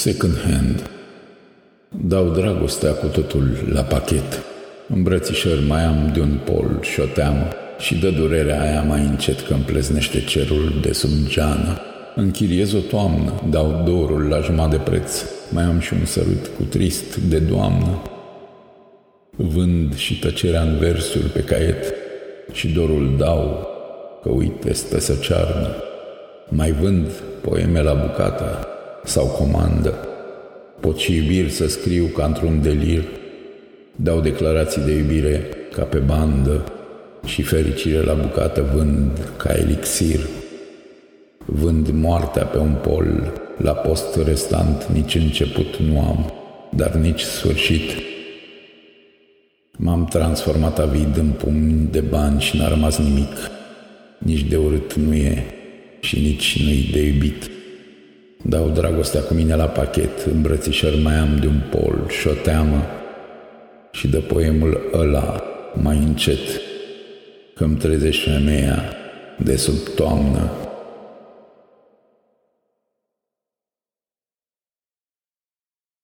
Second hand. Dau dragostea cu totul la pachet. Îmbrățișări mai am de un pol și o teamă și dă durerea aia mai încet că îmi pleznește cerul de sub geană. Închiriez o toamnă, dau dorul la jumătate de preț, mai am și un sărut cu trist de doamnă. Vând și tăcerea în versuri pe caiet și dorul dau, că uite stă să cearnă. Mai vând poeme la bucata sau comandă. Pot și iubiri să scriu ca într-un delir. Dau declarații de iubire ca pe bandă și fericire la bucată vând ca elixir. Vând moartea pe un pol, la post restant nici început nu am, dar nici sfârșit. M-am transformat avid în pumni de bani și n-a rămas nimic, nici de urât nu e și nici nu-i de iubit. Dau dragostea cu mine la pachet, îmbrățișări mai am de un pol și o teamă și de poemul ăla mai încet că-mi trezești femeia de sub toamnă